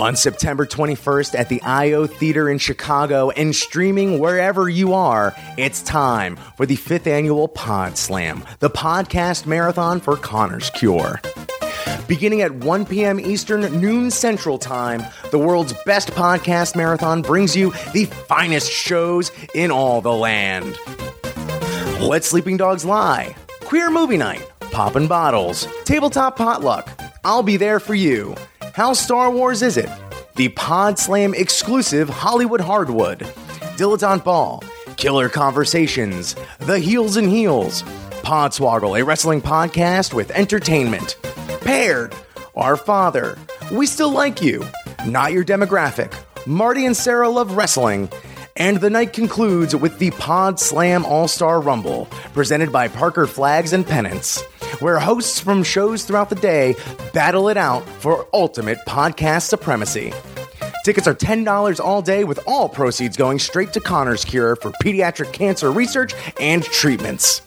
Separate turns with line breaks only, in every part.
On September 21st at the IO Theater in Chicago and streaming wherever you are, it's time for the fifth annual Pod Slam, the podcast marathon for Connor's Cure. Beginning at 1 p.m. Eastern, noon Central Time, the world's best podcast marathon brings you the finest shows in all the land. Let Sleeping Dogs Lie, Queer Movie Night, Poppin' Bottles, Tabletop Potluck. I'll be there for you. How Star Wars is it? The Pod Slam exclusive Hollywood Hardwood, Dilettante Ball, Killer Conversations, The Heels and Heels, Podswoggle, a wrestling podcast with entertainment. Paired, Our Father, We Still Like You, Not Your Demographic, Marty and Sarah Love Wrestling, and the night concludes with the Pod Slam All Star Rumble, presented by Parker Flags and Pennants, where hosts from shows throughout the day battle it out for ultimate podcast supremacy. Tickets are $10 all day, with all proceeds going straight to Connor's Cure for pediatric cancer research and treatments.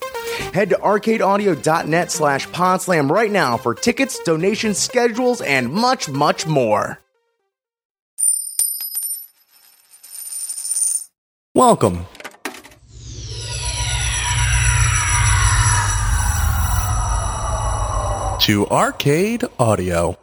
Head to arcadeaudio.net slash podslam right now for tickets, donation schedules, and much, much more. Welcome. To Arcade Audio.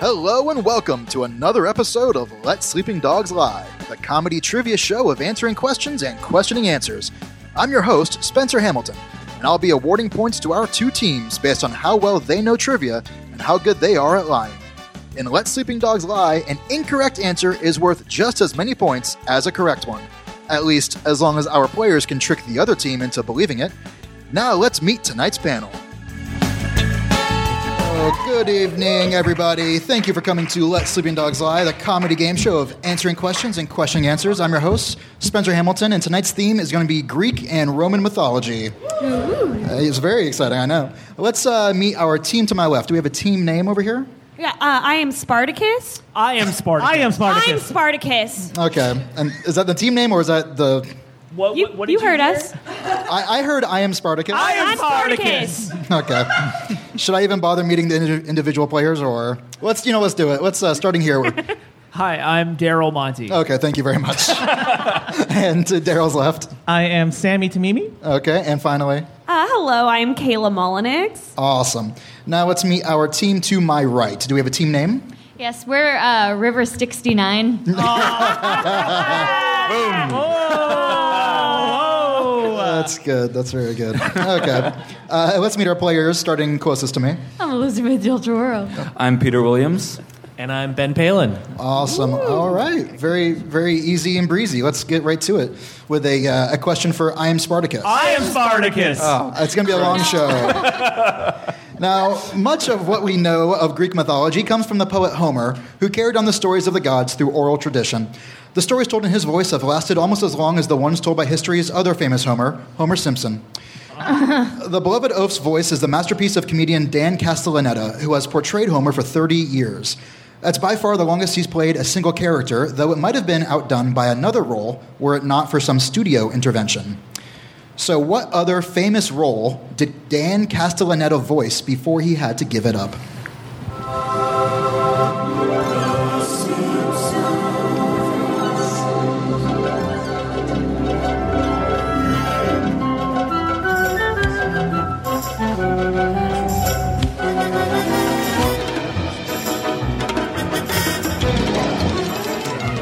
Hello and welcome to another episode of Let Sleeping Dogs Lie, the comedy trivia show of answering questions and questioning answers. I'm your host, Spencer Hamilton, and I'll be awarding points to our two teams based on how well they know trivia and how good they are at lying. In Let Sleeping Dogs Lie, an incorrect answer is worth just as many points as a correct one. At least, as long as our players can trick the other team into believing it. Now let's meet tonight's panel. Oh, good evening, everybody. Thank you for coming to Let Sleeping Dogs Lie, the comedy game show of answering questions and questioning answers. I'm your host, Spencer Hamilton, and tonight's theme is going to be Greek and Roman mythology. Uh, it's very exciting, I know. Let's uh, meet our team to my left. Do we have a team name over here?
Yeah, uh, I am Spartacus.
I am Spartacus.
I am
I'm
Spartacus.
Spartacus.
Okay. And is that the team name or is that the.
What,
You,
what, what
you
did
heard
hear?
us.
I, I heard I am Spartacus.
I am
I'm
Spartacus.
Okay. Should I even bother meeting the indi- individual players or. Let's, you know, let's do it. Let's, uh, starting here.
Hi, I'm Daryl Monty.
Okay, thank you very much. and to Daryl's left.
I am Sammy Tamimi.
Okay, and finally.
Uh, hello, I'm Kayla Mullenix.
Awesome. Now let's meet our team to my right. Do we have a team name?
Yes, we're uh, River 69.
That's good. That's very good. Okay. Uh, let's meet our players, starting closest to me.
I'm Elizabeth Del Toro.
I'm Peter Williams.
And I'm Ben Palin.
Awesome. All right. Very, very easy and breezy. Let's get right to it with a, uh, a question for I am Spartacus.
I am Spartacus.
It's going to be a long show. now, much of what we know of Greek mythology comes from the poet Homer, who carried on the stories of the gods through oral tradition. The stories told in his voice have lasted almost as long as the ones told by history's other famous Homer, Homer Simpson. the beloved oaf's voice is the masterpiece of comedian Dan Castellaneta, who has portrayed Homer for 30 years. That's by far the longest he's played a single character, though it might have been outdone by another role were it not for some studio intervention. So, what other famous role did Dan Castellaneta voice before he had to give it up?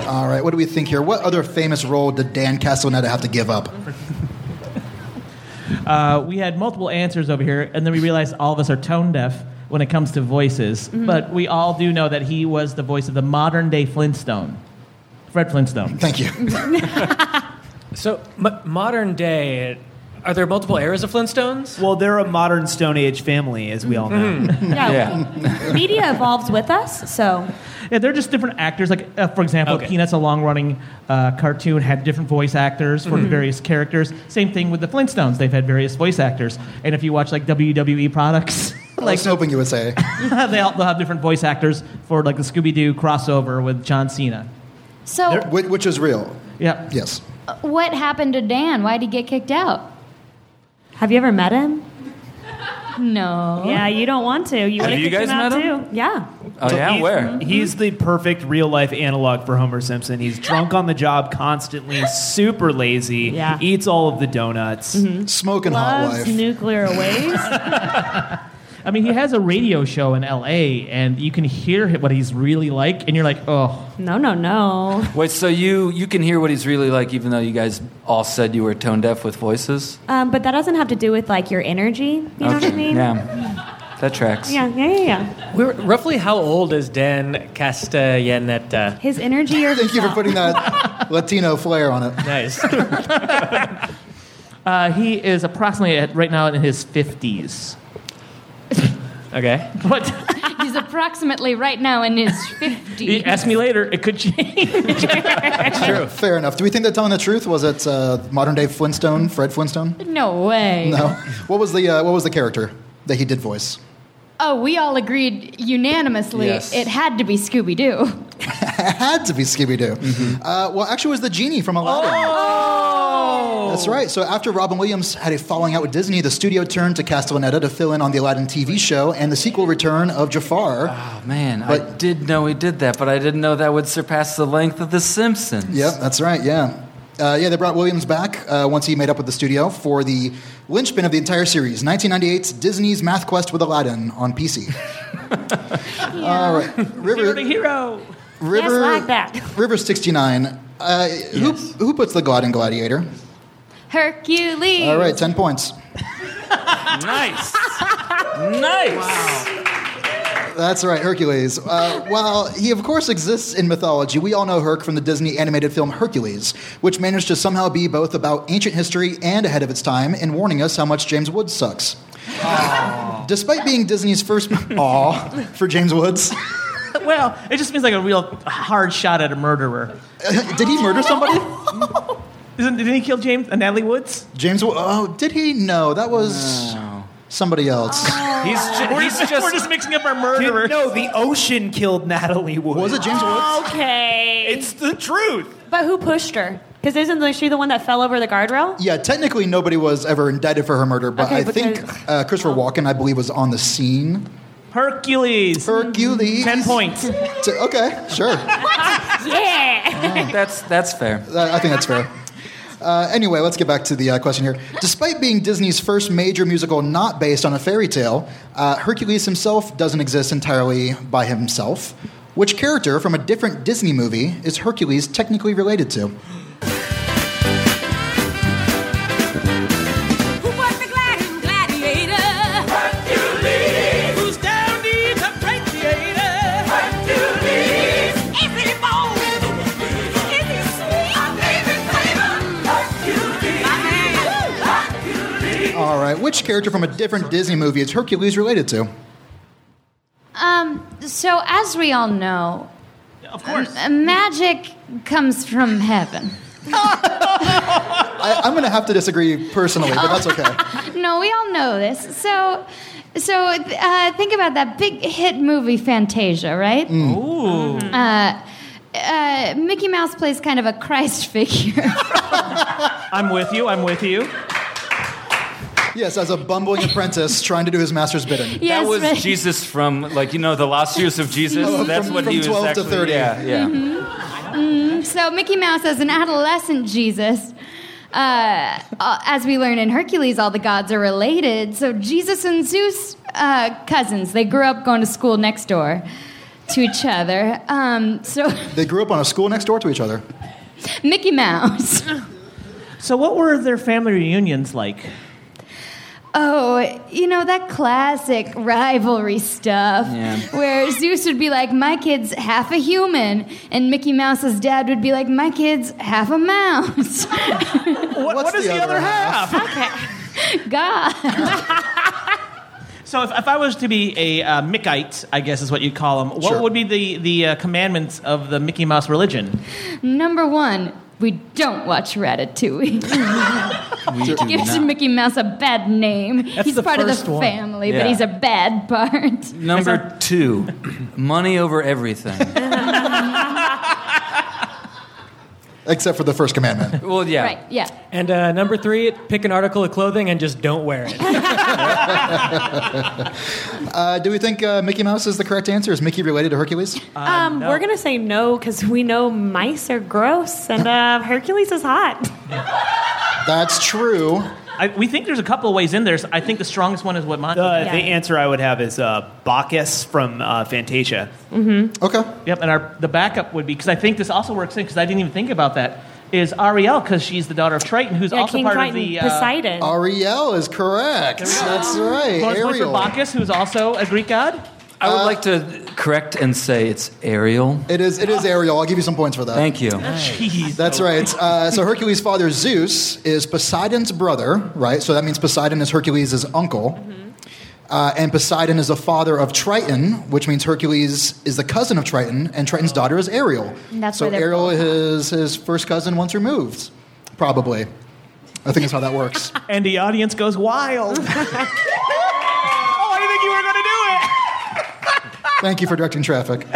All right, what do we think here? What other famous role did Dan Castellaneta have to give up?
Uh, we had multiple answers over here, and then we realized all of us are tone deaf when it comes to voices. But we all do know that he was the voice of the modern day Flintstone, Fred Flintstone.
Thank you.
So, m- modern day, are there multiple eras of Flintstones?
Well, they're a modern Stone Age family, as we all know.
Yeah, media evolves with us, so
Yeah, they're just different actors. Like, uh, for example,
Okay.
Peanuts, a long running uh, cartoon, had different voice actors for the various characters. Same thing with the Flintstones. They've had various voice actors. And if you watch like WWE products,
I
like
was hoping you would say.
they all, they'll have different voice actors for like the Scooby Doo crossover with John Cena.
So,
Which, which is real.
Yeah.
Yes.
what happened to Dan? Why did he get kicked out?
Have you ever met him?
No.
Yeah, you don't want to. You
Have you guys
him out
met him?
too. Yeah.
Oh yeah,
He's-
where?
He's the perfect real life analog for Homer Simpson. He's drunk on the job constantly, super lazy,
Yeah.
eats all of the donuts. Mm-hmm.
Smoking hot
Loves
wife.
nuclear waste.
I mean, he has a radio show in L.A. and you can hear what he's really like, and you're like, oh,
no, no, no.
Wait, so you you can hear what he's really like, even though you guys all said you were tone deaf with voices?
Um, but that doesn't have to do with like your energy. You know what I mean?
Yeah, that tracks.
Yeah, yeah, yeah, yeah.
We're, roughly how old is Dan Castellaneta?
His energy or
Thank you for putting that Latino flair on it.
Nice.
uh, he is approximately at, right now in his 50s.
Okay.
What?
He's approximately right now in his 50s.
Ask me later. It could change. True.
Fair enough. Do we think they're telling the truth? Was it uh, modern day Flintstone, Fred Flintstone?
No way.
No. What was the uh, What was the character that he did voice?
Oh, we all agreed unanimously
Yes.
it had to be Scooby Doo.
It had to be Scooby Doo. Uh, well, actually, it was the genie from Aladdin. That's right. So after Robin Williams had a falling out with Disney, the studio turned to Castellaneta to fill in on the Aladdin TV show and the sequel return of Jafar.
Oh man, I did know he did that, but I didn't know that would surpass the length of The Simpsons.
Yep, that's right. Yeah. Uh, yeah, they brought Williams back uh, once he made up with the studio for the linchpin of the entire series, 1998's Disney's Math Quest with Aladdin on PC. All right,
Hero to
River,
hero.
River,
like that.
River 69. Uh, who, who puts the God in Gladiator?
Hercules.
All right, 10 points.
Nice. nice. Wow.
That's right, Hercules. Uh, while he, of course, exists in mythology, we all know Herc from the Disney animated film Hercules, which managed to somehow be both about ancient history and ahead of its time in warning us how much James Woods sucks. Despite being Disney's first aw for James Woods,
Well, it just means like a real hard shot at a murderer.
did he murder somebody?
Isn't, didn't he kill James uh, Natalie Woods?
James, oh, did he? No, that was somebody else.
He's, ju- he's
We're
just.
just mixing up our murderers.
No, the ocean killed Natalie Wood.
Was it James Woods?
Okay.
It's the truth.
but who pushed her? Because isn't she the one that fell over the guardrail?
Yeah, technically nobody was ever indicted for her murder, but
Okay,
I
but
think
there's-
uh, Christopher Walken, I believe, was on the scene.
Hercules.
Hercules.
Ten points.
T- Okay, sure.
Yeah.
That's that's fair.
I I think that's fair. Uh, anyway, let's get back to the uh, question here. Despite being Disney's first major musical not based on a fairy tale, uh, Hercules himself doesn't exist entirely by himself. Which character from a different Disney movie is Hercules technically related to? Which character from a different Disney movie is Hercules related to?
Um, so, as we all know,
Of course.
uh, magic comes from heaven.
I, I'm going to have to disagree personally, but that's okay.
No, we all know this. So, so uh, think about that big hit movie Fantasia, right?
Ooh.
Uh, uh, Mickey Mouse plays kind of a Christ figure.
I'm with you. I'm with you.
Yes, as a bumbling apprentice trying to do his master's bidding.
yes,
that was
right.
Jesus from like you know the last years of Jesus.
Oh,
That's
from-
what
from
he was
12 to
actually.
30.
Yeah, yeah.
So Mickey Mouse as an adolescent Jesus. Uh, uh, as we learn in Hercules, all the gods are related. So Jesus and Zeus, uh, cousins. They grew up going to school next door to each other. Um, so
They grew up on a school next door to each other.
Mickey Mouse.
So, what were their family reunions like?
Oh, you know that classic rivalry stuff
Yeah.
where Zeus would be like, "My kid's half a human," and Mickey Mouse's dad would be like, "My kid's half a mouse."
What,
What's the
the,
other
other half?
God.
So, if, if I was to be a uh, Mickite, I guess is what you'd call them, what
Sure.
would be the, the uh, commandments of the Mickey Mouse religion?
Number one, we don't watch Ratatouille.
We do
Gives
not.
Mickey Mouse a bad name. he's
the
part of the
one.
family,
Yeah.
but he's a bad part.
Number two, money over everything.
except for the first commandment.
Well, yeah.
Right. Yeah.
And uh, number three, pick an article of clothing and just don't wear it.
Uh, do we think uh, Mickey Mouse is the correct answer? Is Mickey related to Hercules?
Um, We're gonna say no because we know mice are gross and uh, Hercules is hot.
That's true.
I, we think there's a couple of ways in there. I think the strongest one is what Monty.
The,
Yeah.
the answer I would have is uh, Bacchus from uh, Fantasia.
Okay.
Yep, and our the backup would be because I think this also works in because I didn't even think about that. Is Ariel because she's the daughter of Triton, who's
Yeah,
also
King
part
Triton,
of the uh,
Poseidon.
Ariel is correct. That's right.
Bonus point
Ariel.
Bacchus, who's also a Greek god.
I
Uh,
would like to correct and say it's Ariel.
It is. It is Ariel. I'll give you some points for that.
Thank you.
Jeez,
That's right. Uh, so Hercules' father Zeus is Poseidon's brother, right? So that means Poseidon is Hercules' uncle. Uh, and Poseidon is the father of Triton, which means Hercules is the cousin of Triton, and Triton's daughter is Ariel.
And that's
so Ariel
both
is his first cousin once removed, probably. I think that's how that works.
and the audience goes wild. oh, I didn't think you were going to do it.
Thank you for directing traffic.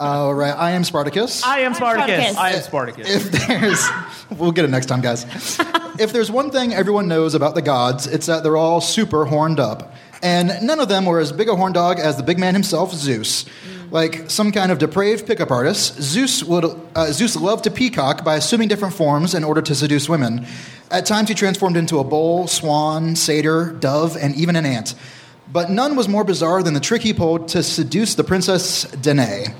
All right, I am Spartacus.
I am Spartacus.
Spartacus.
I am Spartacus.
if there's we'll get it next time guys if there's one thing everyone knows about the gods it's that they're all super horned up and none of them were as big a horn dog as the big man himself zeus like some kind of depraved pickup artist zeus would uh, zeus loved to peacock by assuming different forms in order to seduce women at times he transformed into a bull swan satyr dove and even an ant but none was more bizarre than the trick he pulled to seduce the princess danae.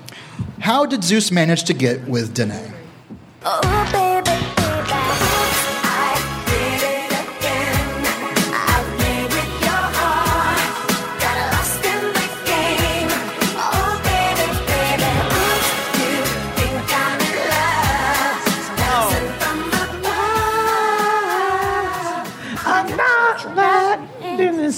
How did zeus manage to get with danae?
Oh,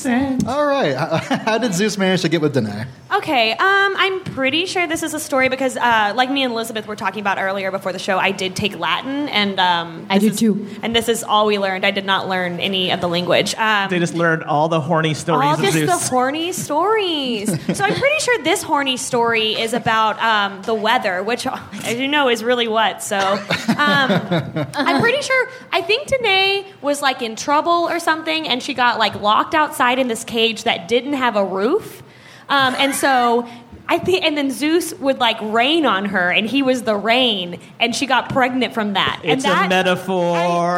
innocent.
All right. How did Zeus manage to get with Danae?
Okay, um, I'm pretty sure this is a story because, uh, like me and Elizabeth were talking about earlier before the show, I did take Latin, and um,
I
this
did
is-
too.
And this is all we learned. I did not learn any of the language. Um,
They just learned all the horny stories
all
of
just
Zeus.
the horny stories. so I'm pretty sure this horny story is about um, the weather, which, as you know, is really what. So um, I'm pretty sure. I think Danae was like in trouble or something, and she got like locked outside in this cage that didn't have a roof, um, and so. I think, and then Zeus would like rain on her, and he was the rain, and she got pregnant from that. and
It's a
that,
metaphor.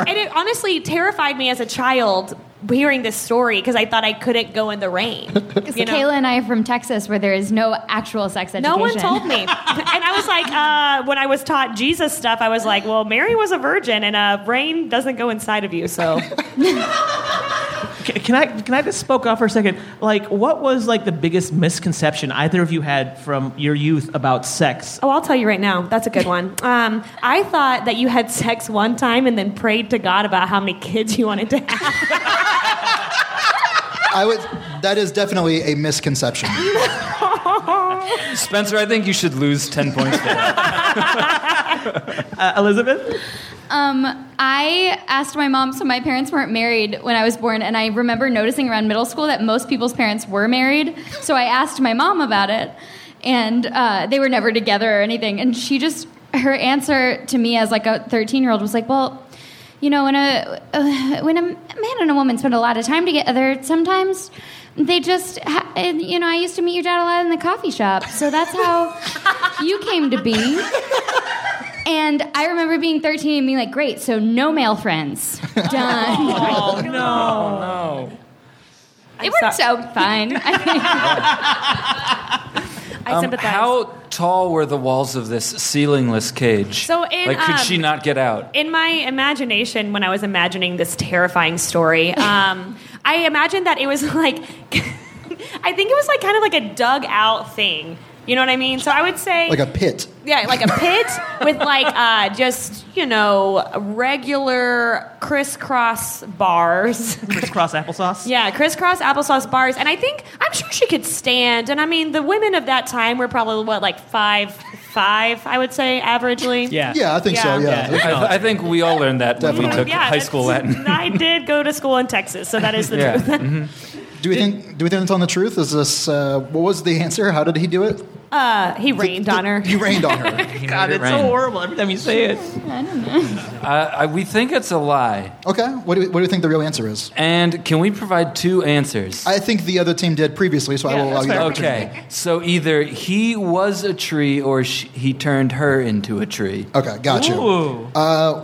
and it honestly terrified me as a child hearing this story because I thought I couldn't go in the rain. You know?
Kayla and I are from Texas, where there is no actual sex education.
no one told me. and I was like, uh, when I was taught Jesus stuff, I was like, well, Mary was a virgin and uh, rain doesn't go inside of you. So
Can, can I can I just spoke off for a second? Like, what was like the biggest misconception either of you had from your youth about sex?
Oh, I'll tell you right now. That's a good one. Um, I thought that you had sex one time and then prayed to God about how many kids you wanted to have.
I would. That is definitely a misconception.
Spencer, I think you should lose 10 points for that.
Uh, Elizabeth,
Um, I asked my mom, so my parents weren't married when I was born, and I remember noticing around middle school that most people's parents were married. So I asked my mom about it, and uh, they were never together or anything. And she just, her answer to me as like a 13 year old was like, well, you know, when a uh, when a man and a woman spend a lot of time together, sometimes they just, ha- and, you know, I used to meet your dad a lot in the coffee shop, so that's how you came to be. And I remember being 13 and being like, great, so no male friends. Done.
oh no,
it worked out fine.
I
Um,
sympathize.
how tall were the walls of this ceilingless cage?
So in,
like, could
um,
she not get out?
in my imagination, when I was imagining this terrifying story, um, I imagined that it was like, I think it was like kind of like a dug out thing. You know what I mean? So I would say,
Like a pit.
yeah, like a pit with like uh, just you know regular crisscross bars.
crisscross applesauce.
Yeah, crisscross applesauce bars, and I think I'm sure she could stand. And I mean, the women of that time were probably what like five, five, I would say, averagely.
Yeah.
Yeah, I think so.
Yeah.
Yeah.
I, I think we all learned that when we
Definitely.
took high
that's-
school Latin.
I did go to school in Texas, so that is the
Yeah.
truth.
Do we think? Do we think it's on the truth? Is this? Uh, what was the answer? How did he do it?
Uh, he rained on her.
You rained on her.
God,
it
it's
rain.
so horrible every time you say it.
I don't I, we think it's a lie.
Okay. What do, you, what do you think the real answer is?
And can we provide two answers?
I think the other team did previously, so I
Yeah,
will allow
that's
you the
fair.
opportunity.
Okay, so either he was a tree or sh- he turned her into a tree.
Okay, got you.
Ooh.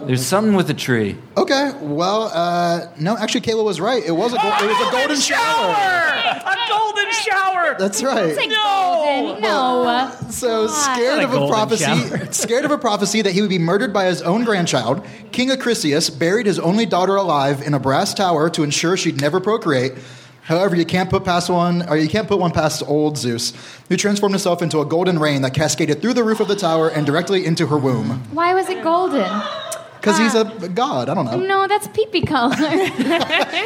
There's something with a tree.
Okay, well, uh, no, actually, Kayla was right. It was a, go- it was a golden shower.
A golden shower.
That's right.
Golden. No.
So scared
Not a
of a prophecy, scared of a prophecy that he would be murdered by his own grandchild, King Acrisius buried his only daughter alive in a brass tower to ensure she'd never procreate. However, you can't put past one, or you can't put one past old Zeus, who transformed himself into a golden rain that cascaded through the roof of the tower and directly into her womb.
Why was it golden?
Because he's a ah. god. I don't know.
No, that's peepee pee color.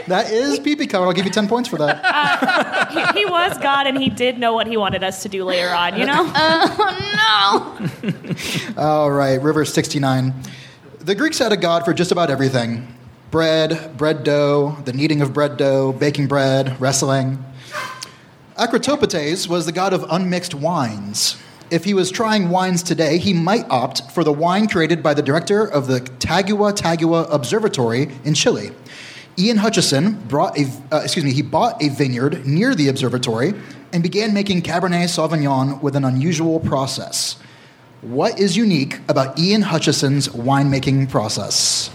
That is peepee color. I'll give you ten points for that.
Uh, he, he was God, and he did know what he wanted us to do later on. You know.
oh no.
All right, River 69. The Greeks had a god for just about everything bread, bread dough, the kneading of bread dough, baking bread, wrestling. Acrotopates was the god of unmixed wines. If he was trying wines today, he might opt for the wine created by the director of the Tagua Tagua Observatory in Chile. Ian Hutchison brought a, uh, excuse me, he bought a vineyard near the observatory and began making Cabernet Sauvignon with an unusual process. What is unique about Ian Hutchison's winemaking process?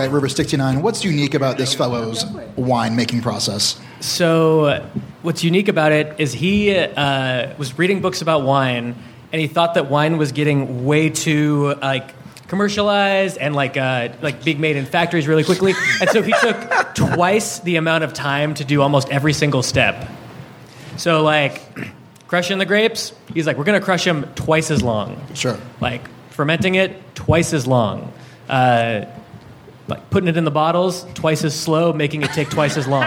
Right, River 69. What's unique about this fellow's winemaking process?
So, what's unique about it is he uh, was reading books about wine, and he thought that wine was getting way too like commercialized and like uh, like being made in factories really quickly. and so he took twice the amount of time to do almost every single step. So, like crushing the grapes, he's like, we're gonna crush them twice as long.
Sure.
Like fermenting it twice as long. Uh, like putting it in the bottles twice as slow, making it take twice as long.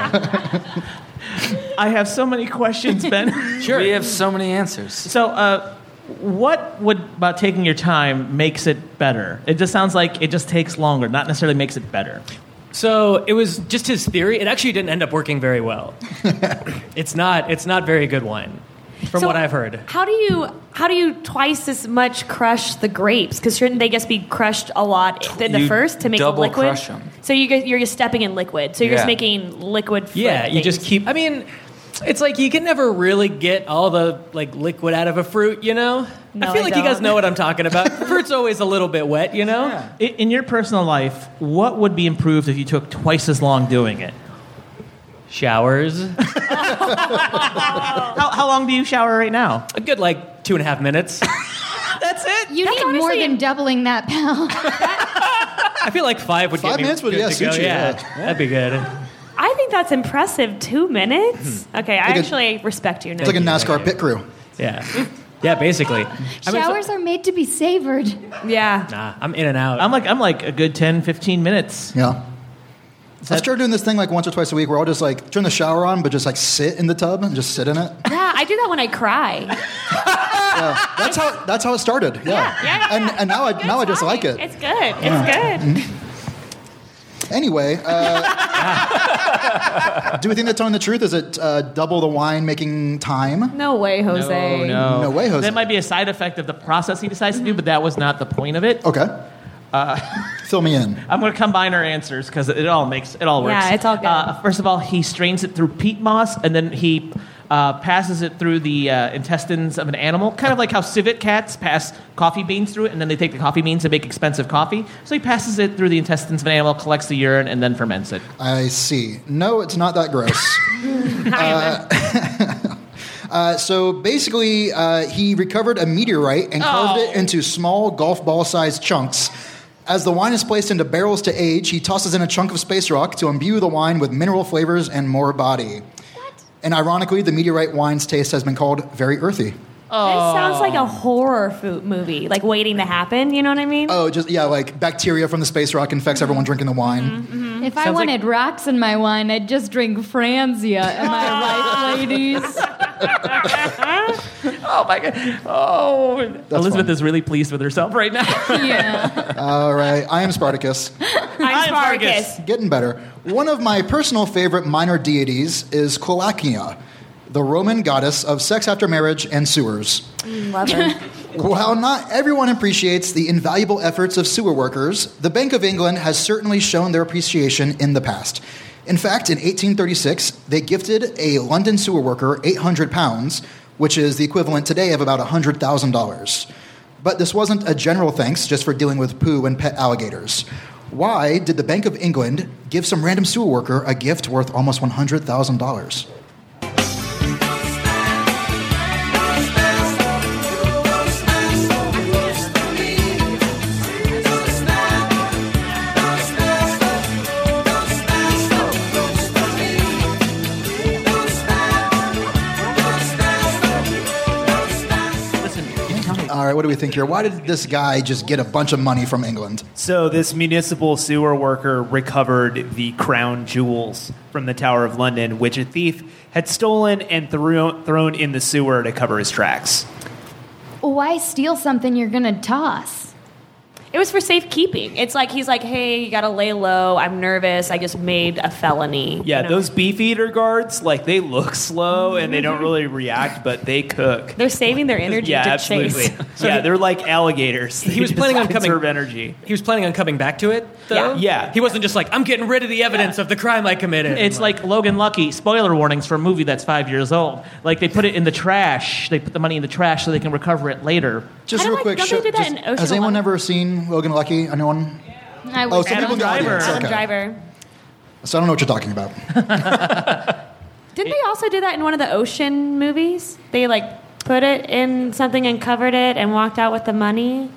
I have so many questions, Ben.
Sure.
We have so many answers.
so, uh, what would about taking your time makes it better? It just sounds like it just takes longer, not necessarily makes it better.
So it was just his theory. It actually didn't end up working very well. it's not. It's not very good wine, from
So
what I've heard.
How do you how do you twice as much crush the grapes? Because shouldn't they just be crushed a lot in the
You
first to make a
double
liquid?
crush 'em.
So you guys, you're just stepping in liquid. So you're
Yeah.
just making liquid. fruit
Yeah, you just keep. I mean, it's like you can never really get all the like liquid out of a fruit. You know.
No,
I feel
I
like you guys know what I'm talking about. Fruit's always a little bit wet. You know.
I- In your personal life, what would be improved if you took twice as long doing it?
Showers.
How, how long do you shower right now?
a good like two and a half minutes.
That's it.
You
That's
need more
honestly-
than doubling that, pal.
I feel like five would
Five
get me
minutes would-
good
yeah,
to go.
suit you,
Yeah,
yeah.
that'd be good.
I think that's impressive. Two minutes. Hmm. Okay, I
Like a-
actually respect you now.
It's like a NASCAR pit crew.
Yeah. Yeah, basically. I mean, so-
Showers are made to be savored.
yeah.
nah, I'm in and out.
I'm like I'm like a good 10, 15 minutes.
Yeah. I started doing this thing like once or twice a week where I'll just like turn the shower on, but just like sit in the tub and just sit in it.
Yeah, I do that when I cry.
That's how that's how it started. Yeah.
Yeah, yeah,
And
yeah.
and now I
Good
now I just like it.
It's good. It's good.
Anyway, uh, do we think that telling the truth is it uh, double the wine making time?
No way, Jose.
No,
No way, Jose.
That might be a side effect of the process he decides to do, but that was not the point of it.
Okay. Fill me in.
I'm going to combine our answers because it all makes it all works.
Yeah, it's all good.
Uh, first of all, he strains it through peat moss, and then he uh, passes it through the uh, intestines of an animal, kind of like how civet cats pass coffee beans through it, and then they take the coffee beans and make expensive coffee. So he passes it through the intestines of an animal, collects the urine, and then ferments it.
I see. No, it's not that gross. uh, uh, so basically, uh, he recovered a meteorite and carved it into small golf ball sized chunks. As the wine is placed into barrels to age, he tosses in a chunk of space rock to imbue the wine with mineral flavors and more body. And ironically, the meteorite wine's taste has been called very earthy.
This sounds like a horror food movie, like waiting to happen. You know what I mean?
Oh, just yeah, like bacteria from the space rock infects mm-hmm. everyone drinking the wine. Mm-hmm, mm-hmm.
If I
Sounds like-
wanted rocks in my wine, I'd just drink Franzia. Am I right, ladies?
Oh my god! Oh, Elizabeth
fun.
is really pleased with herself right now.
yeah.
All right, I am Spartacus.
I'm Spartacus.
Getting better. One of my personal favorite minor deities is Colacia, the Roman goddess of sex after marriage and sewers.
Love her.
While not everyone appreciates the invaluable efforts of sewer workers, the Bank of England has certainly shown their appreciation in the past. In fact, in 1836, they gifted a London sewer worker 800 pounds, which is the equivalent today of about $100,000. But this wasn't a general thanks just for dealing with poo and pet alligators. Why did the Bank of England give some random sewer worker a gift worth almost $100,000? Right, what do we think here? Why did this guy just get a bunch of money from England?
So this municipal sewer worker recovered the crown jewels from the Tower of London, which a thief had stolen and threw, thrown in the sewer to cover his tracks.
Why steal something you're gonna toss?
It was for safekeeping. It's like he's like, hey, you gotta lay low. I'm nervous. I just made a felony.
Yeah,
You know?
those beefeater guards, like they look slow and they don't mm-hmm. really react, but they cook.
They're saving their energy
yeah,
to
absolutely.
chase.
yeah, they're like alligators.
He was planning on coming-
energy.
He was planning on coming back to it, though.
Yeah.
Yeah.
He wasn't just like, I'm getting rid of the evidence of the crime I committed.
It's like Logan Lucky. Spoiler warnings for a movie that's five years old. Like they put it in the trash. They put the money in the trash so they can recover it later.
Just real
like-
quick,
don't they
show-
do that
just-
in Ocean
has anyone ever seen Logan Lucky? Anyone?
I
Oh,
wish
some
Adam
people in the
Driver.
audience.
Adam
okay.
Driver.
So I don't know what you're talking about.
Didn't they also do that in one of the ocean movies? They like put it in something and covered it and walked out with the money.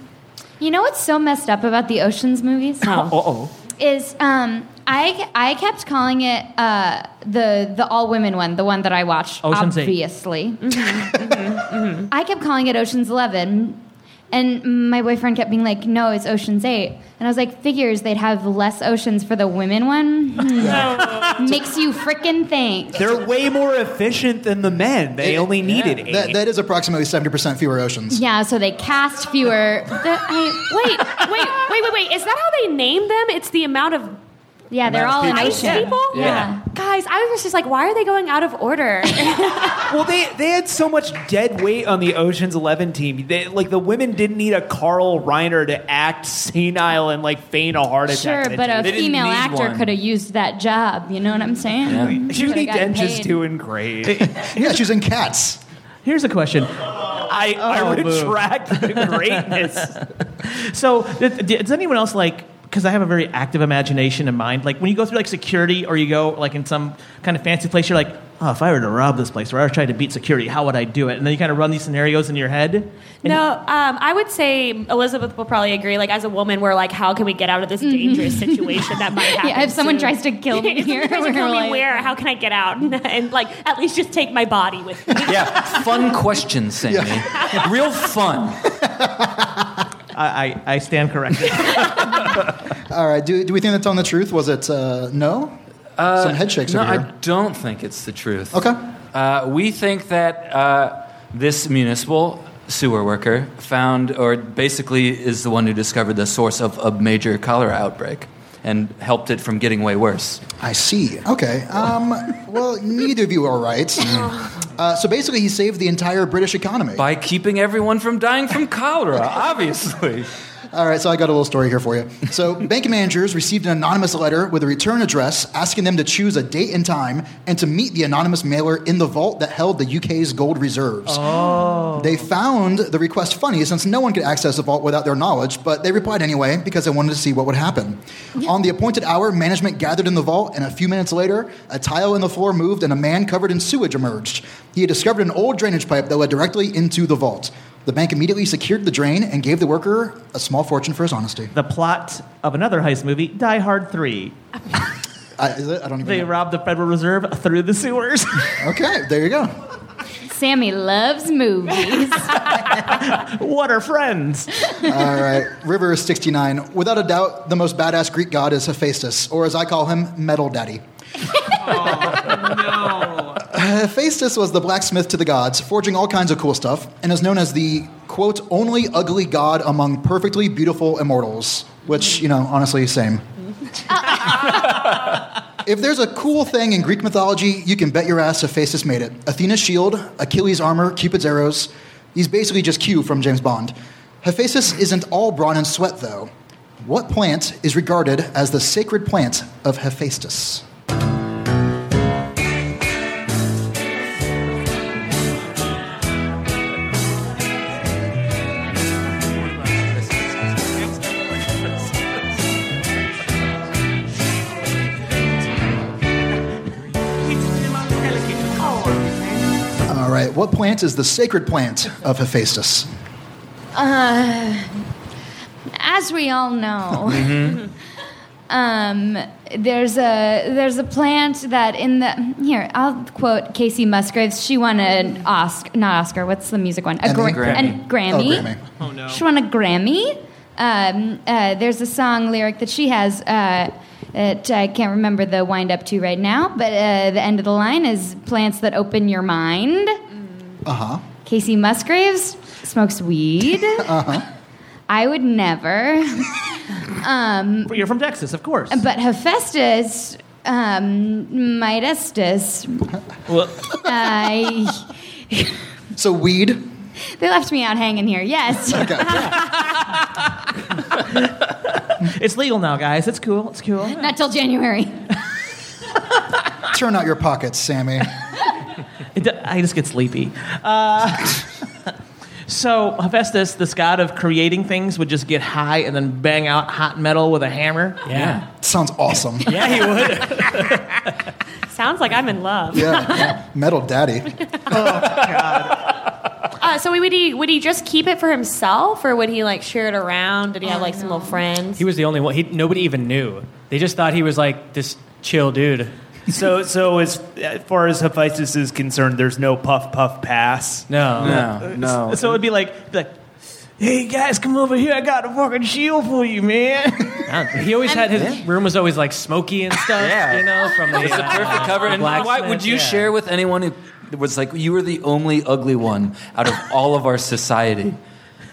You know what's so messed up about the Oceans movies?
Uh oh.
Is um, I I kept calling it uh, the the all women one, the one that I watched.
Ocean's Eight.
obviously. I kept calling it Ocean's Eleven, and my boyfriend kept being like, "No, it's Ocean's 8. and I was like, "Figures they'd have less oceans for the women one." Makes you frickin' think.
They're way more efficient than the men. They only needed eight.
That, that is approximately 70% fewer oceans.
Yeah, so they cast fewer. The, I,
Wait, wait, wait, wait, wait. Is that how they name them? It's the amount of
yeah, they're all
of
in
people.
ice people?
Yeah.
Guys, I was just like, why are they going out of order?
Well, they they had so much dead weight on the Ocean's Eleven team. They, like the women didn't need a Carl Reiner to act senile and like feign a heart attack.
Sure, but a
They
female actor could have used that job. You know what I'm saying? Should've
Judy
gotten
Dench is doing great.
Yeah, she's in Cats.
Here's a question.
I, I
Oh, boo.
retract the greatness.
So, th- th- does anyone else like? Because I have a very active imagination in mind. Like when you go through like security, or you go like in some kind of fancy place, you're like, oh, if I were to rob this place, or I were trying to beat security, how would I do it? And then you kind of run these scenarios in your head.
No, um, I would say Elizabeth will probably agree. Like, as a woman, we're like, how can we get out of this dangerous situation that might happen?
Yeah, if someone
soon?
tries to kill me here,
someone tries to
we're
kill me
like-
where? How can I get out? and like, at least just take my body with me.
Yeah, fun question, Sammy. Real fun.
I, I, I stand corrected.
All right, do, do we think that's on the truth? Was it uh, no? Some head shakes
no,
over
I don't think it's the truth.
Okay.
Uh, we think that uh, this municipal sewer worker found, or basically is the one who discovered the source of a major cholera outbreak and helped it from getting way worse.
I see. Okay. Um, well, neither of you are right. Uh, so basically, he saved the entire British economy.
By keeping everyone from dying from cholera, obviously.
All right, so I got a little story here for you. So, bank managers received an anonymous letter with a return address asking them to choose a date and time and to meet the anonymous mailer in the vault that held the UK's gold reserves. Oh. They found the request funny since no one could access the vault without their knowledge, but they replied anyway because they wanted to see what would happen. On the appointed hour, management gathered in the vault, and a few minutes later, a tile in the floor moved and a man covered in sewage emerged. He had discovered an old drainage pipe that led directly into the vault. The bank immediately secured the drain and gave the worker a small fortune for his honesty.
the plot of another heist movie, Die Hard 3.
I, uh, is it? I don't even
They
know.
robbed the Federal Reserve through the sewers.
Okay, there you go.
Sammy loves movies.
What are friends?
All right, River 69. Without a doubt, the most badass Greek god is Hephaestus, or as I call him, Metal Daddy. Hephaestus was the blacksmith to the gods, forging all kinds of cool stuff, and is known as the, quote, only ugly god among perfectly beautiful immortals, which, you know, honestly, same. if there's a cool thing in Greek mythology, you can bet your ass Hephaestus made it. Athena's shield, Achilles' armor, Cupid's arrows. He's basically just Q from James Bond. Hephaestus isn't all brawn and sweat, though. What plant is regarded as the sacred plant of Hephaestus? What plant is the sacred plant of Hephaestus?
Uh, As we all know, um, there's a there's a plant that in the here I'll quote Kacey Musgraves. She won an Oscar, not Oscar. What's the music one? A
Emmy?
gra-
Grammy.
a Grammy.
Oh, Grammy.
Oh no.
She won a Grammy. Um, uh, there's a song lyric that she has uh, that I can't remember the wind up to right now, but uh, the end of the line is plants that open your mind.
Uh huh.
Kacey Musgraves smokes weed. Uh huh. I would never. um,
You're from Texas, of course.
but Hephaestus, um, Midestus,
Well,
I.
So, weed.
They left me out hanging here. Yes.
it's legal now, guys. It's cool. It's cool.
Not till January.
Turn out your pockets, Sammy.
It, d- I just get sleepy. Uh, so Hephaestus, this god of creating things, would just get high and then bang out hot metal with a hammer.
Yeah.
Sounds awesome.
Yeah, he would.
Sounds like I'm in love.
Yeah, yeah. Metal Daddy. Oh god.
Uh, so would he would he just keep it for himself, or would he like share it around? Did he have like some little friends?
He was the only one. He, nobody even knew. They just thought he was like this chill dude.
So, so as, as far as Hephaestus is concerned, there's no puff puff pass.
No.
No, uh, no.
So it'd be like, be like, hey guys, come over here. I got a fucking shield for you, man.
He always had his room was always like smoky and stuff.
Yeah.
You know, from the,
It's a uh, perfect cover. And why
blacksmith,
would you
yeah.
share with anyone who was like, you were the only ugly one out of all of our society?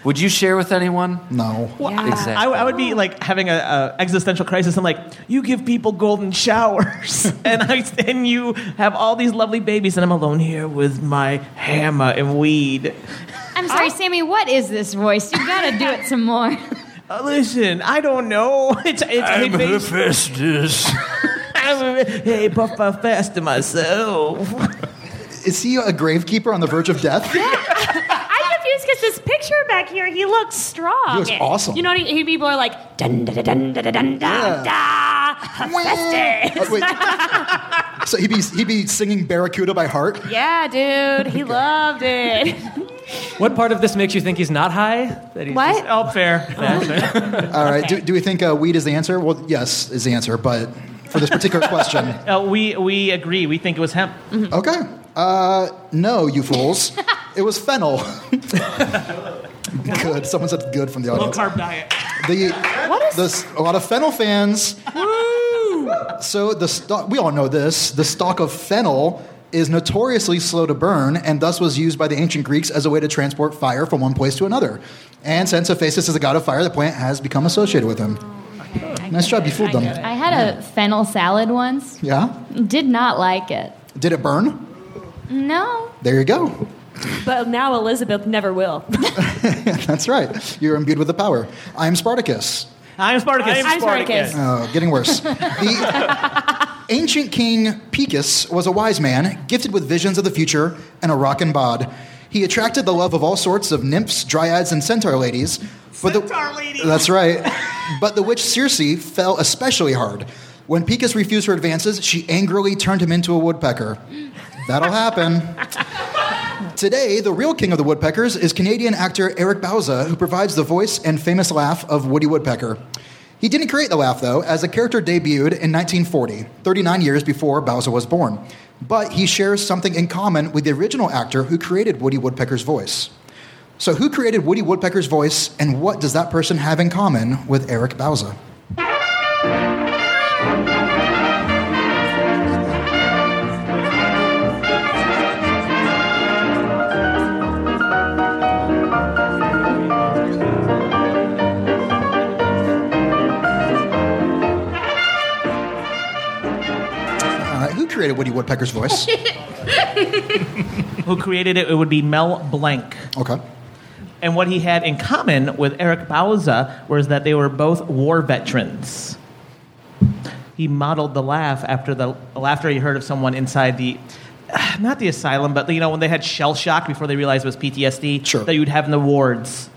Would you share with anyone?
No.
Exactly.
I, I would be like having a, a existential crisis. I'm like, you give people golden showers, and I and you have all these lovely babies, and I'm alone here with my hammer and weed.
I'm sorry, Sammy. What is this voice? You gotta do it some more.
Uh, listen, I don't know. It's it's I'm
Hephaestus.
I'm a, hey, puff puff fast to myself.
Is he a gravekeeper on the verge of death?
I'm confused because this picture back here, he looks strong.
He looks awesome.
You know, he, he people are like dun dun dun dun dun dun dun da Hephaestus.
Oh, wait. So he'd be, he'd be singing Barracuda by heart?
Yeah, dude, he loved it.
What part of this makes you think he's not high? That he's
What?
Oh, fair. fair.
All right. Do, do we think uh, weed is the answer? Well, yes, is the answer. But for this particular question,
Uh, we we agree. We think it was hemp.
okay. Uh, no, you fools. It was fennel. good. Someone said good from the
Low
audience.
carb diet.
The,
What is-
the a lot of fennel fans. So the stock, we all know this. The stalk of fennel is notoriously slow to burn, and thus was used by the ancient Greeks as a way to transport fire from one place to another. And since Hephaestus is a god of fire, the plant has become associated with him. Nice job, you fooled them.
I had a fennel salad once.
Yeah.
Did not like it.
Did it burn?
No.
There you go.
But now Elizabeth never will.
That's right. You're imbued with the power. I'm Spartacus.
I'm Spartacus.
I'm Spartacus.
Oh, getting worse. The ancient king Picus was a wise man, gifted with visions of the future and a rockin' bod. He attracted the love of all sorts of nymphs, dryads, and centaur ladies. But the,
Centaur ladies.
That's right. But the witch Circe fell especially hard. When Picus refused her advances, she angrily turned him into a woodpecker. That'll happen. Today, the real king of the woodpeckers is Canadian actor Eric Bauza, who provides the voice and famous laugh of Woody Woodpecker. He didn't create the laugh, though, as the character debuted in 1940, 39 years before Bauza was born. But he shares something in common with the original actor who created Woody Woodpecker's voice. So, who created Woody Woodpecker's voice, and what does that person have in common with Eric Bauza? Created Woody Woodpecker's voice?
Who created it? It would be Mel Blanc.
Okay.
And what he had in common with Eric Bauza was that they were both war veterans. He modeled the laugh after the laughter he heard of someone inside the, not the asylum, but you know when they had shell shock before they realized it was PTSD
Sure.
that you'd have in the wards.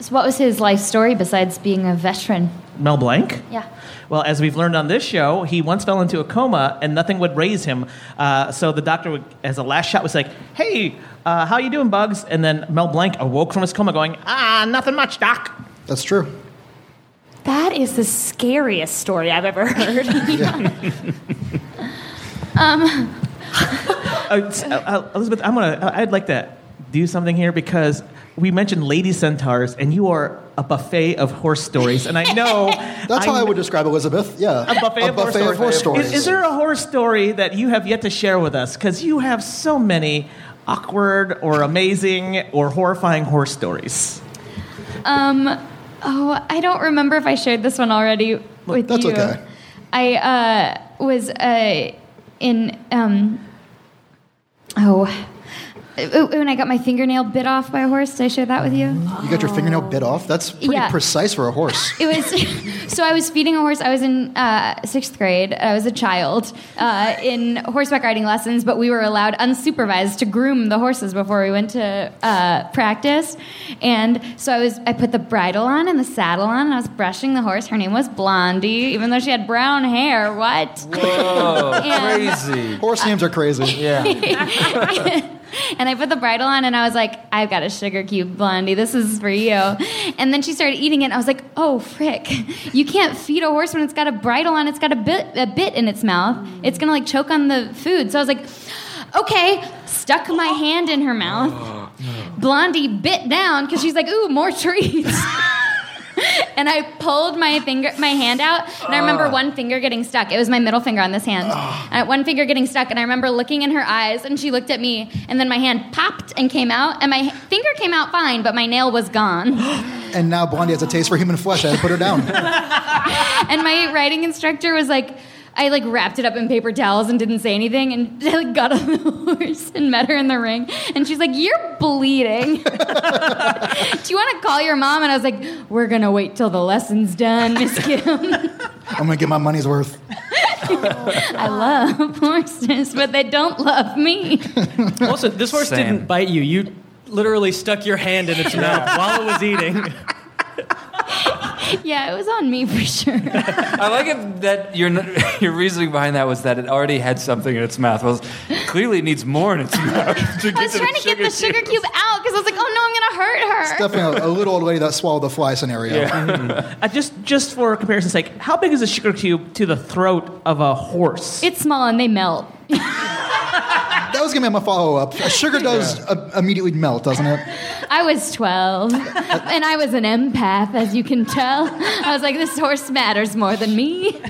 So what was his life story besides being a veteran?
Mel Blanc.
Yeah.
Well, as we've learned on this show, he once fell into a coma and nothing would raise him. Uh, so the doctor, would, as a last shot, was like, "Hey, uh, how you doing, Bugs?" And then Mel Blanc awoke from his coma, going, "Ah, nothing much, doc."
That's true.
That is the scariest story I've ever heard.
Uh, s- uh, uh, Elizabeth, I'm gonna. uh, I'd like to do something here because we mentioned lady centaurs, and you are a buffet of horse stories, and I know
That's how I would describe Elizabeth. Yeah.
A buffet, of, horse
of horse stories.
Is, is there a horse story that you have yet to share with us? Because you have so many awkward or amazing or horrifying horse stories.
Um, oh, I don't remember if I shared this one already with
that's
you.
That's okay.
I uh, was uh, in um, oh. When I got my fingernail bit off by a horse, did I share that with you?
You got your fingernail bit off? That's pretty
Yeah.
precise for a horse.
It was so I was feeding a horse. I was in uh, sixth grade. I was a child uh, in horseback riding lessons, but we were allowed unsupervised to groom the horses before we went to uh, practice. And so I was I put the bridle on and the saddle on, and I was brushing the horse. Her name was Blondie, even though she had brown hair. What?
Whoa,
And-
crazy.
Horse names are crazy.
Yeah.
and I put the bridle on and I was like, I've got a sugar cube, Blondie. This is for you. And then she started eating it. And I was like, oh, frick. You can't feed a horse when it's got a bridle on. It's got a bit, a bit in its mouth. It's going to like choke on the food. So I was like, okay. Stuck my hand in her mouth. Blondie bit down because she's like, ooh, more treats. and I pulled my finger, my hand out, and I remember one finger getting stuck. It was my middle finger on this hand. Uh, one finger getting stuck, and I remember looking in her eyes, and she looked at me, and then my hand popped and came out, and my finger came out fine, but my nail was gone.
And now Blondie has a taste for human flesh. I had to put her down.
and my riding instructor was like. I like wrapped it up in paper towels and didn't say anything, and like got on the horse and met her in the ring, and she's like, "You're bleeding. Do you want to call your mom?" And I was like, "We're gonna wait till the lesson's done, Miss Kim."
I'm going to get my money's worth.
I love horses, but they don't love me.
Also, this horse
Same.
didn't bite you. You literally stuck your hand in its mouth while it was eating.
yeah, it was on me for sure.
I like it that your your reasoning behind that was that it already had something in its mouth. Well, clearly it needs more in its mouth to
I was
to
trying to get the sugar cube out because I was like, oh no, I'm gonna hurt her.
Definitely a, a little old lady that swallowed the fly scenario.
Uh, just, just for comparison's sake, how big is a sugar cube to the throat of a horse?
It's small and they melt.
That was going to be my follow up. Sugar does uh, immediately melt, doesn't it?
I was 12, and I was an empath, as you can tell. I was like, this horse matters more than me.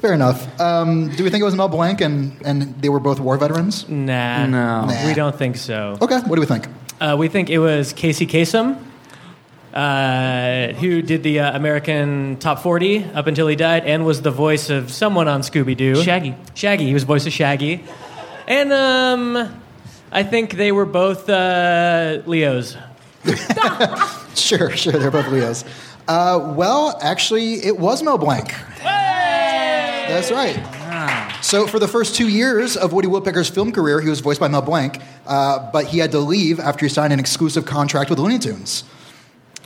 Fair enough. Um, do we think it was Mel Blanc and, and they were both war veterans?
Nah,
No.
we don't think so.
Okay, what do we think?
Uh, we think it was Casey Kasem, uh, who did the uh, American Top 40 up until he died, and was the voice of someone on Scooby Doo.
Shaggy.
Shaggy. He was voice of Shaggy, and um, I think they were both uh, Leos.
Sure, sure, they're both Leos. Uh, well, actually, it was Mel Blanc. That's right. So, for the first two years of Woody Woodpecker's film career, he was voiced by Mel Blanc, uh, but he had to leave after he signed an exclusive contract with Looney Tunes.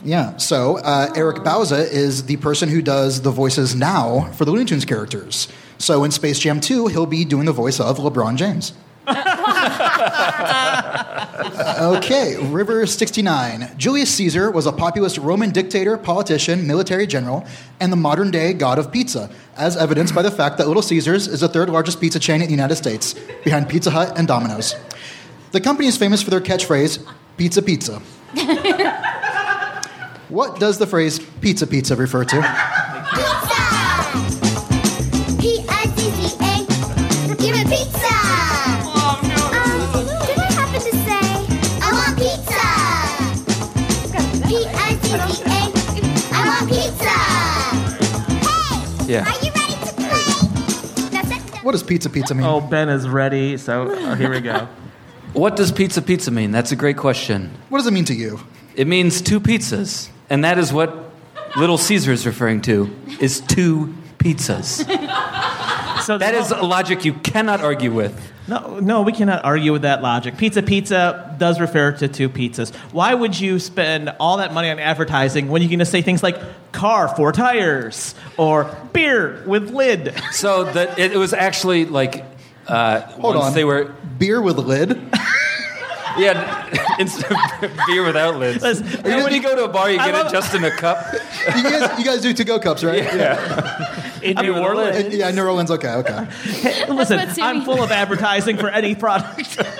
Yeah, so uh, Eric Bauza is the person who does the voices now for the Looney Tunes characters. So, in Space Jam 2, he'll be doing the voice of LeBron James. Okay, River 69. Julius Caesar was a populist Roman dictator, politician, military general, and the modern day god of pizza, as evidenced by the fact that Little Caesars is the third largest pizza chain in the United States, behind Pizza Hut and Domino's. The company is famous for their catchphrase, pizza pizza. what does the phrase pizza pizza refer to?
Yeah.
are you ready to play? That's it.
What does pizza pizza mean?
Oh, Ben is ready, so oh, here we go.
What does pizza pizza mean? That's a great question.
What does it mean to you?
It means two pizzas, and that is what Little Caesar is referring to. Is two pizzas.
So
That is a logic you cannot argue with.
No, no, we cannot argue with that logic. Pizza Pizza does refer to two pizzas. Why would you spend all that money on advertising when you can just say things like car, four tires, or beer with lid?
So that it, it was actually like uh,
Hold
once
on.
they were
Beer with lid?
yeah instead of beer without lids.
Listen,
You know when you go to a bar, you
I
get
love-
it just in a cup.
You guys, you guys do to-go cups, right?
In
I mean,
New
with a lid.
Orleans.
Yeah, New Orleans. Okay, okay.
Listen, I'm full of advertising for any product.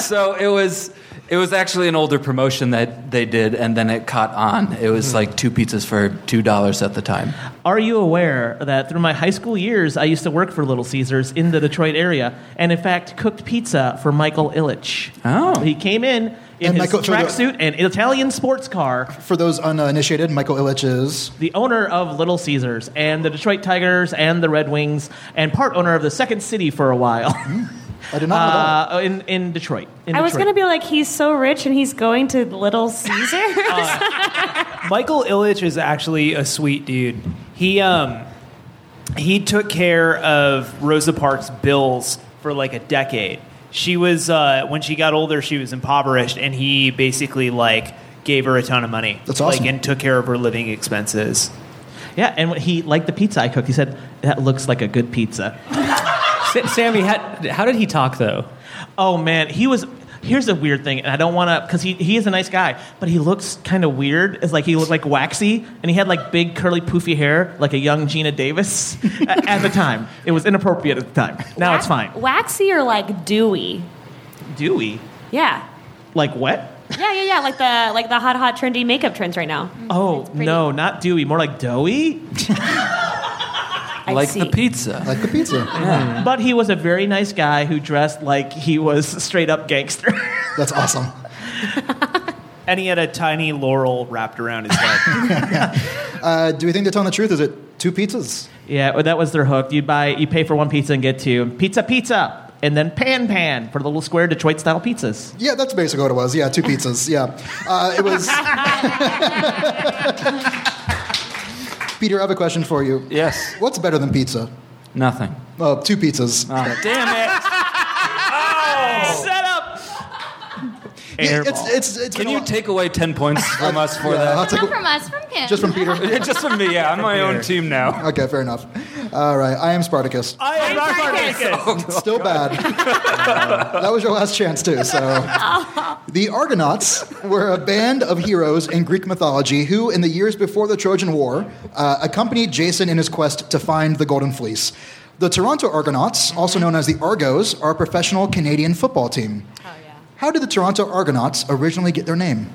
So it was. It was actually an older promotion that they did, and then it caught on. It was like two pizzas for two dollars at the time.
Are you aware that through my high school years, I used to work for Little Caesars in the Detroit area, and in fact cooked pizza for Michael Ilitch.
Oh.
he came in in
And
his
Michael- so the-
tracksuit and Italian sports car.
For those uninitiated, Michael Ilitch is
the owner of Little Caesars and the Detroit Tigers and the Red Wings, and part owner of the Second City for a while
I did not know that.
uh, in in Detroit. In
I was going to be like, he's so rich and he's going to Little Caesar.
Michael Ilitch is actually a sweet dude. He um he took care of Rosa Parks' bills for like a decade. She was uh, when she got older, she was impoverished, and he basically like gave her a ton of money.
That's awesome.
Like and took care of her living expenses.
Yeah, and when he liked the pizza I cooked. He said that looks like a good pizza.
Sammy, how, how did he talk though?
Oh man, he was. Here's a weird thing, and I don't want to, because he, he is a nice guy, but he looks kind of weird. It's like he looked like waxy, and he had like big curly poofy hair, like a young Geena Davis. at, at the time, it was inappropriate at the time. Now it's fine.
Waxy or like dewy?
Dewy,
Yeah.
like wet.
Yeah, yeah, yeah. Like the like the hot, hot, trendy makeup trends right now.
Oh no, not dewy, more like doughy.
I
like
see.
the pizza.
like the pizza.
But he was a very nice guy who dressed like he was straight up gangster.
That's awesome.
And he had a tiny laurel wrapped around his head.
Uh, do we think they're telling the truth? Is it two pizzas?
yeah, well, that was their hook. You buy, you pay for one pizza and get two pizza, pizza, and then pan pan for the little square Detroit style pizzas.
Yeah, that's basically what it was. Yeah, two pizzas. Yeah, uh, it was. Peter, I have a question for you.
Yes.
What's better than pizza?
Nothing.
Oh, two pizzas.
Oh, Damn it! Oh.
Set up.
Yeah, it's, it's, it's
Can you take away ten points from us for
Yeah, I'll
that?
take
Not
a-
from us, from him.
just from Peter.
Just from me. Yeah, I'm my own team now.
Okay, fair enough. All right, I am Spartacus.
I am not Spartacus.
Still bad. Uh, that was your last chance too. So, the Argonauts were a band of heroes in Greek mythology who, in the years before the Trojan War, uh, accompanied Jason in his quest to find the Golden Fleece. The Toronto Argonauts, also known as the Argos, are a professional Canadian football team.
Oh yeah.
How did the Toronto Argonauts originally get their name?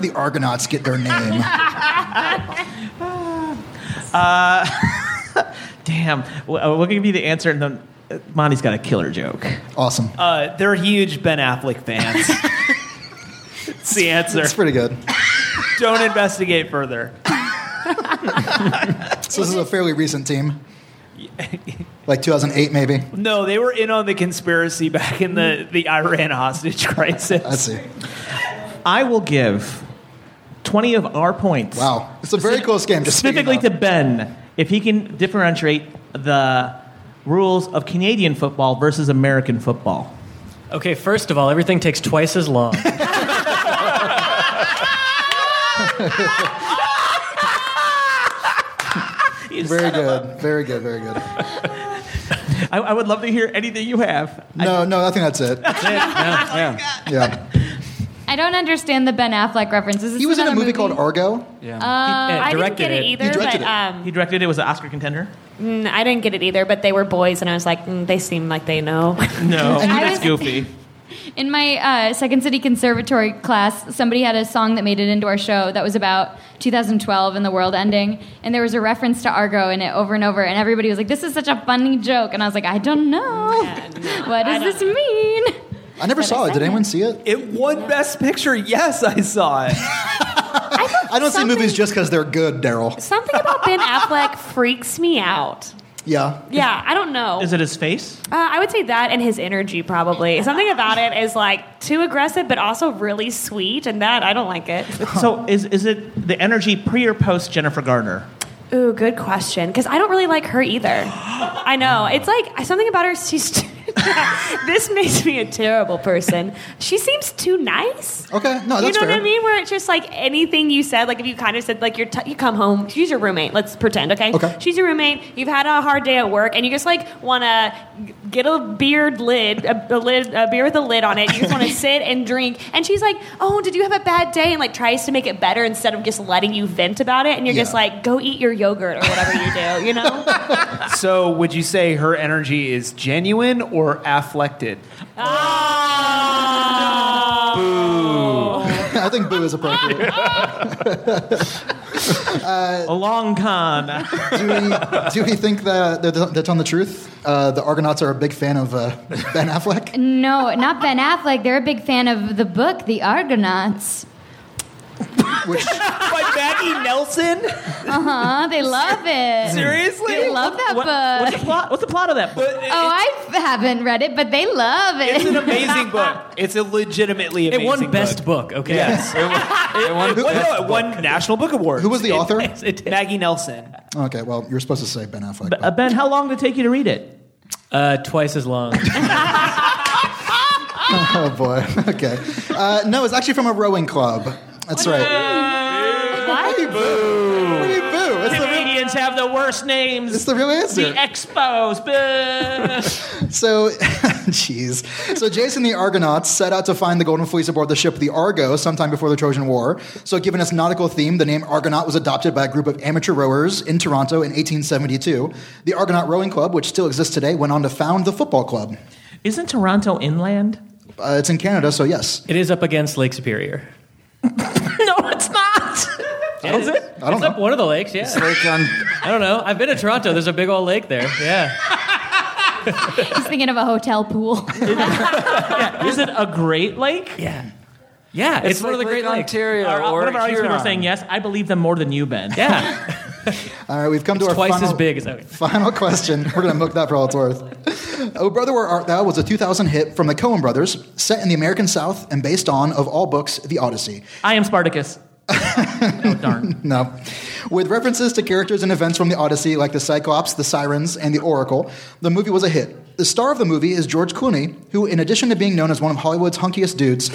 All right, did the Argonauts get their name?
Damn. Well, We'll give you the answer, and then uh, Monty's got a killer joke.
awesome.
Uh, they're huge Ben Affleck fans. It's the answer.
It's pretty good.
Don't investigate further.
So this is a fairly recent team. Like 2008, maybe.
No, they were in on the conspiracy back in the, the Iran hostage crisis.
Let's see.
I will give 20 of our points.
Wow, it's a very close game. Just
Specifically to Ben, if he can differentiate the rules of Canadian football versus American football?
Okay, first of all, everything takes twice as long.
Very good. Very good. Very good.
I, I would love to hear anything you have.
No, no, I think that's it.
yeah, yeah.
Yeah.
I don't understand the Ben Affleck references.
He was in a
another
movie called Argo.
Yeah.
Uh, I didn't
directed
get it,
it.
either,
He directed
but
it.
um,
He directed it. Was an Oscar contender?
mm, I didn't get it either. But they were boys, and I was like, mm, they seem like they know.
No,
I
that's
was-
goofy.
In my uh, Second City Conservatory class, somebody had a song that made it into our show that was about 2012 and the world ending, and there was a reference to Argo in it over and over, and everybody was like, "This is such a funny joke," and I was like, "I don't know. what
I
does
don't
this mean?"
I never saw it. Did anyone see it?
It won Best Picture. Yes, I saw it.
I don't see
Something-
movies just because they're good, Daryl.
Something about Ben Affleck freaks me out.
Yeah.
Yeah, I don't know.
Is it his face?
Uh, I would say that and his energy probably. Something about it is like too aggressive, but also really sweet, and that I don't like it.
So is is it the energy pre or post Jennifer Garner?
Ooh, good question. Because I don't really like her either. I know it's like something about her. She's this makes me a terrible person. She seems too nice.
Okay. No, that's
you
that's
know what. I mean? Where it's just like anything you said, like if you kind of said like you're t- you come home, she's your roommate. Let's pretend, okay?
Okay.
She's your roommate. You've had a hard day at work, and you just like want to get a beer lid, a, a lid, a beer with a lid on it. You just want to sit and drink. And she's like, "Oh, did you have a bad day?" And like tries to make it better instead of just letting you vent about it. And you're just
Yeah.
like, "Go eat your yogurt or whatever you do," you know?
So, would you say her energy is genuine or afflected?
I think boo is appropriate.
a long con.
do, we, do we think that, that that's on the truth? Uh, the Argonauts are a big fan of uh, Ben Affleck.
No, not Ben Affleck. They're a big fan of the book, The Argonauts.
Which
By Maggie Nelson?
Uh huh. They love it.
Seriously?
They love that
What-
book.
what's the plot? What's the plot of that book?
Oh, I haven't read it, but they love it.
It's an amazing book. It's a legitimately amazing.
It
amazing
won best book. Okay.
Yes.
It won
Well,
Best
no, it won National Book Award.
who was the author?
Maggie Nelson.
Okay, well, you're supposed to say Ben Affleck.
Uh, ben, how long did it take you to read it?
Uh, twice as long.
Oh boy. Okay. Uh, no, it's actually from a rowing club. That's right. Why do you boo? What do you boo? It's the real,
Canadians have the worst names.
it's the real answer.
the Expos. Boo.
So, jeez. So Jason the Argonauts set out to find the Golden Fleece aboard the ship the Argo sometime before the Trojan War. So, given its nautical theme, the name Argonaut was adopted by a group of amateur rowers in Toronto in 1872. The Argonaut Rowing Club, which still exists today, went on to found the football club.
Isn't Toronto inland?
Uh, it's in Canada, so yes.
it is up against Lake Superior.
no, it's not.
Is it?
I don't
it's
know.
up one of the lakes. Yeah.
Like on
I don't know. I've been to Toronto. There's a big old lake there. Yeah.
He's thinking of a hotel pool.
Yeah. Is it a Great Lake?
Yeah. Yeah. It's, one of the Great Lakes.
Ontario
Our,
or
one of our audience people are
Huron.
saying yes. I believe them more than you, Ben.
Yeah.
All right, we've come to our
Twice
final,
as big as
final question. We're going to milk that for all it's worth. Oh Brother, Where Art Thou was a 2000 hit from the Coen brothers, set in the American South and based on, of all books, The Odyssey.
I am Spartacus. oh darn.
No. With references to characters and events from the Odyssey, like the Cyclops, the Sirens, and the Oracle, the movie was a hit. The star of the movie is George Clooney, who, in addition to being known as one of Hollywood's hunkiest dudes,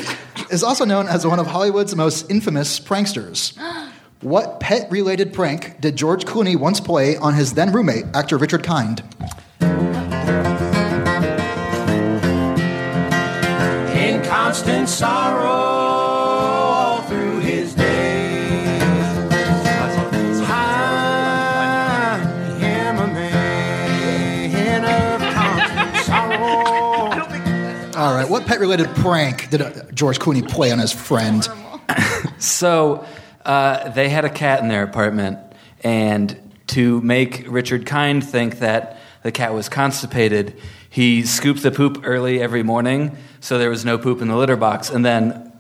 is also known as one of Hollywood's most infamous pranksters. What pet related prank did George Clooney once play on his then roommate, actor Richard Kind?
in constant sorrow all through his days. I am a man of constant sorrow.
All right, what pet related prank did uh, George Clooney play on his friend?
So uh, they had a cat in their apartment, and to make Richard Kind think that the cat was constipated, he scooped the poop early every morning, so there was no poop in the litter box. And then,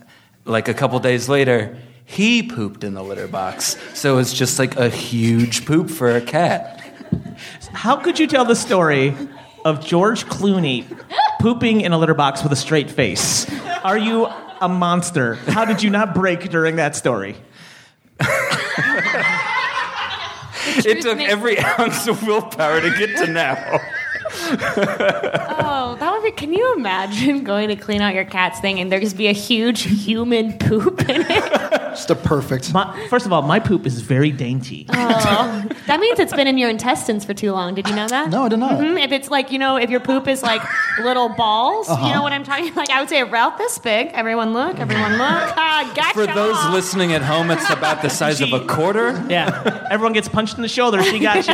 like a couple days later, he pooped in the litter box, so it's just like a huge poop for a cat.
How could you tell the story of George Clooney pooping in a litter box with a straight face? Are you a monster? How did you not break during that story?
It took every ounce of willpower to get to now.
Oh, that. Can you imagine going to clean out your cat's thing and there just be a huge human poop in it?
Just a perfect.
My, first of all, my poop is very dainty.
Oh, that means it's been in your intestines for too long. Did you know that?
No, I did not.
Mhm. If it's like you know, if your poop is like little balls,
Uh-huh.
you know what I'm talking. Like I would say about this big. Everyone look. Everyone look. Ah, gotcha.
For those listening at home, it's about the size of a quarter.
Yeah, everyone gets punched in the shoulder. She got you.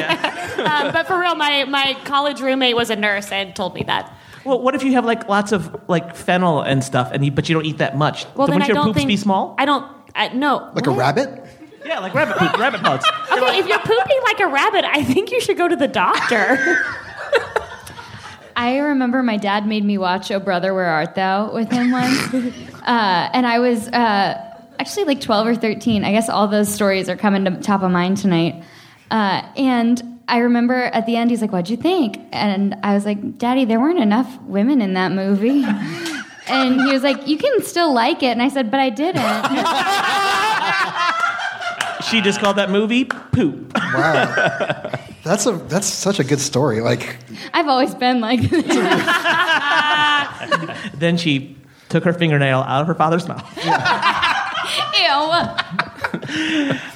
Um, but for real, my my college roommate was a nurse and told me that.
Well, what if you have like lots of like fennel and stuff, and you, but you don't eat that much?
Well, then
Wouldn't
I
your
don't
poops
think
be small?
I don't. I, no.
Like a rabbit?
Yeah, like rabbit poop, rabbit pellets.
Okay, if you're pooping like a rabbit, I think you should go to the doctor.
I remember my dad made me watch Oh Brother, Where Art Thou with him once. uh, and I was uh, actually like 12 or 13. I guess all those stories are coming to top of mind tonight. Uh, and I remember at the end, he's like, What'd you think? And I was like, Daddy, there weren't enough women in that movie. And he was like, You can still like it. And I said, But I didn't.
She just called that movie poop.
Wow. That's a that's such a good story. Like
I've always been like
then she took her fingernail out of her father's mouth.
Ew.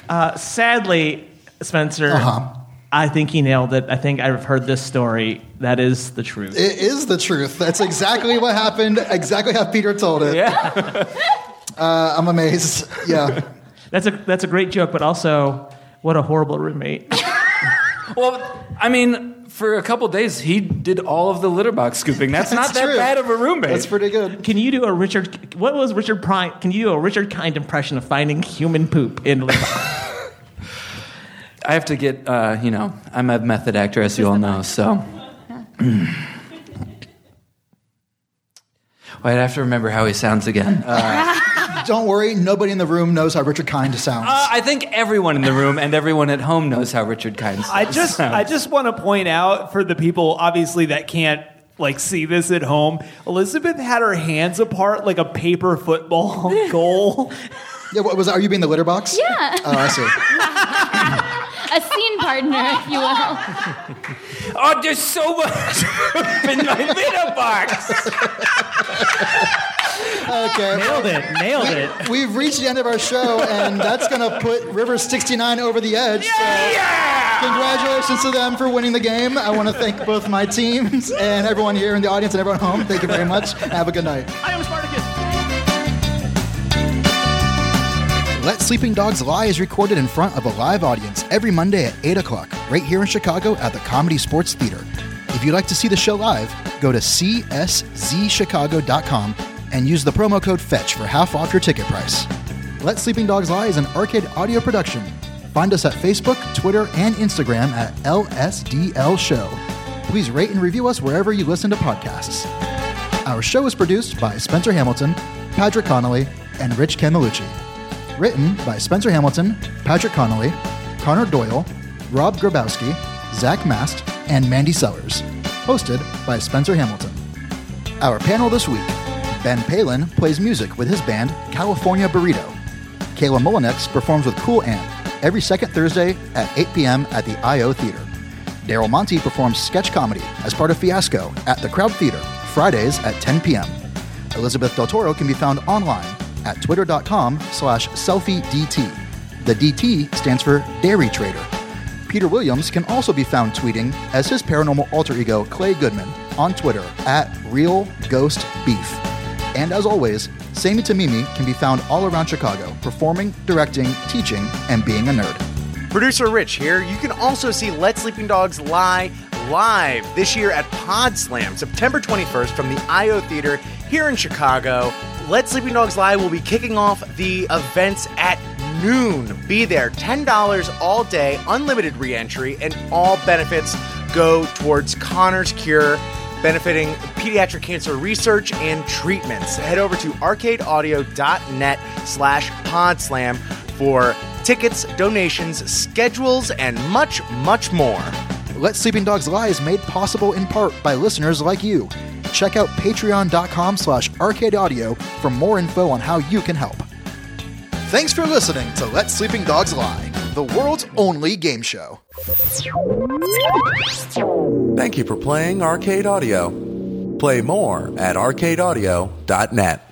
Uh, sadly, Spencer,
Uh-huh.
I think he nailed it. I think I've heard this story. That is the truth.
it is the truth. That's exactly what happened. Exactly how Peter told it.
Yeah.
Uh, I'm amazed. Yeah.
That's a that's a great joke, but also what a horrible roommate.
Well, I mean, for a couple days, he did all of the litter box scooping. That's, not
That's
that
true.
bad of a roommate.
That's pretty good.
Can you do a Richard? What was Richard Prime? Can you do a Richard Kind impression of finding human poop in litter box?
I have to get, uh, you know, I'm a method actor, as you all know, so. Wait, I have to remember how he sounds again. Uh,
Don't worry, nobody in the room knows how Richard Kind sounds.
uh, I think everyone in the room and everyone at home knows how Richard Kind sounds.
I just I just want to point out for the people obviously that can't like see this at home. Elizabeth had her hands apart like a paper football goal.
yeah, what was? Are you being the litter box?
Yeah.
Oh, I see.
A scene partner, if you will.
Oh, there's so much in my litter box.
Okay.
Nailed it. Nailed it.
We've reached the end of our show, and that's going to put River 69 over the edge. So, congratulations to them for winning the game. I want to thank both my teams and everyone here in the audience and everyone at home. Thank you very much. Have a good night.
I am Spartacus.
Let Sleeping Dogs Lie is recorded in front of a live audience every Monday at 8 o'clock, right here in Chicago at the ComedySportz Theater. If you'd like to see the show live, go to cszchicago.com and use the promo code FETCH for half off your ticket price. Let Sleeping Dogs Lie is an arcade audio production. Find us at Facebook, Twitter, and Instagram at LSDL Show. Please rate and review us wherever you listen to podcasts. Our show is produced by Spencer Hamilton, Patrick Connolly, and Rich Camelucci. Written by Spencer Hamilton, Patrick Connolly, Connor Doyle, Rob Grabowski, Zach Mast, and Mandy Sellers. Hosted by Spencer Hamilton. Our panel this week Ben Palin plays music with his band California Burrito. Kayla Mullinex performs with Cool Amp every second Thursday at 8 p.m. at the IO Theater. Daryl Monty performs sketch comedy as part of Fiasco at the Crowd Theater Fridays at 10 p.m. Elizabeth Del Toro can be found online at twitter.com slash selfiedt. The DT stands for Dairy Trader. Peter Williams can also be found tweeting as his paranormal alter ego Clay Goodman on Twitter at Real Ghost Beef. And as always, Sammy Tamimi can be found all around Chicago, performing, directing, teaching, and being a nerd.
Producer Rich here. You can also see Let Sleeping Dogs Lie live this year at Pod Slam, September 21st from the IO Theater here in Chicago. Let Sleeping Dogs Lie will be kicking off the events at noon. Be there. $10 all day, unlimited re entry, and all benefits go towards Connor's Cure, benefiting pediatric cancer research and treatments. Head over to arcadeaudio.net slash podslam for tickets, donations, schedules, and much, much more.
Let Sleeping Dogs Lie is made possible in part by listeners like you. Check out patreon.com slash arcadeaudio for more info on how you can help. Thanks for listening to Let Sleeping Dogs Lie. the world's only game show.
Thank you for playing Arcade Audio. Play more at arcadeaudio.net.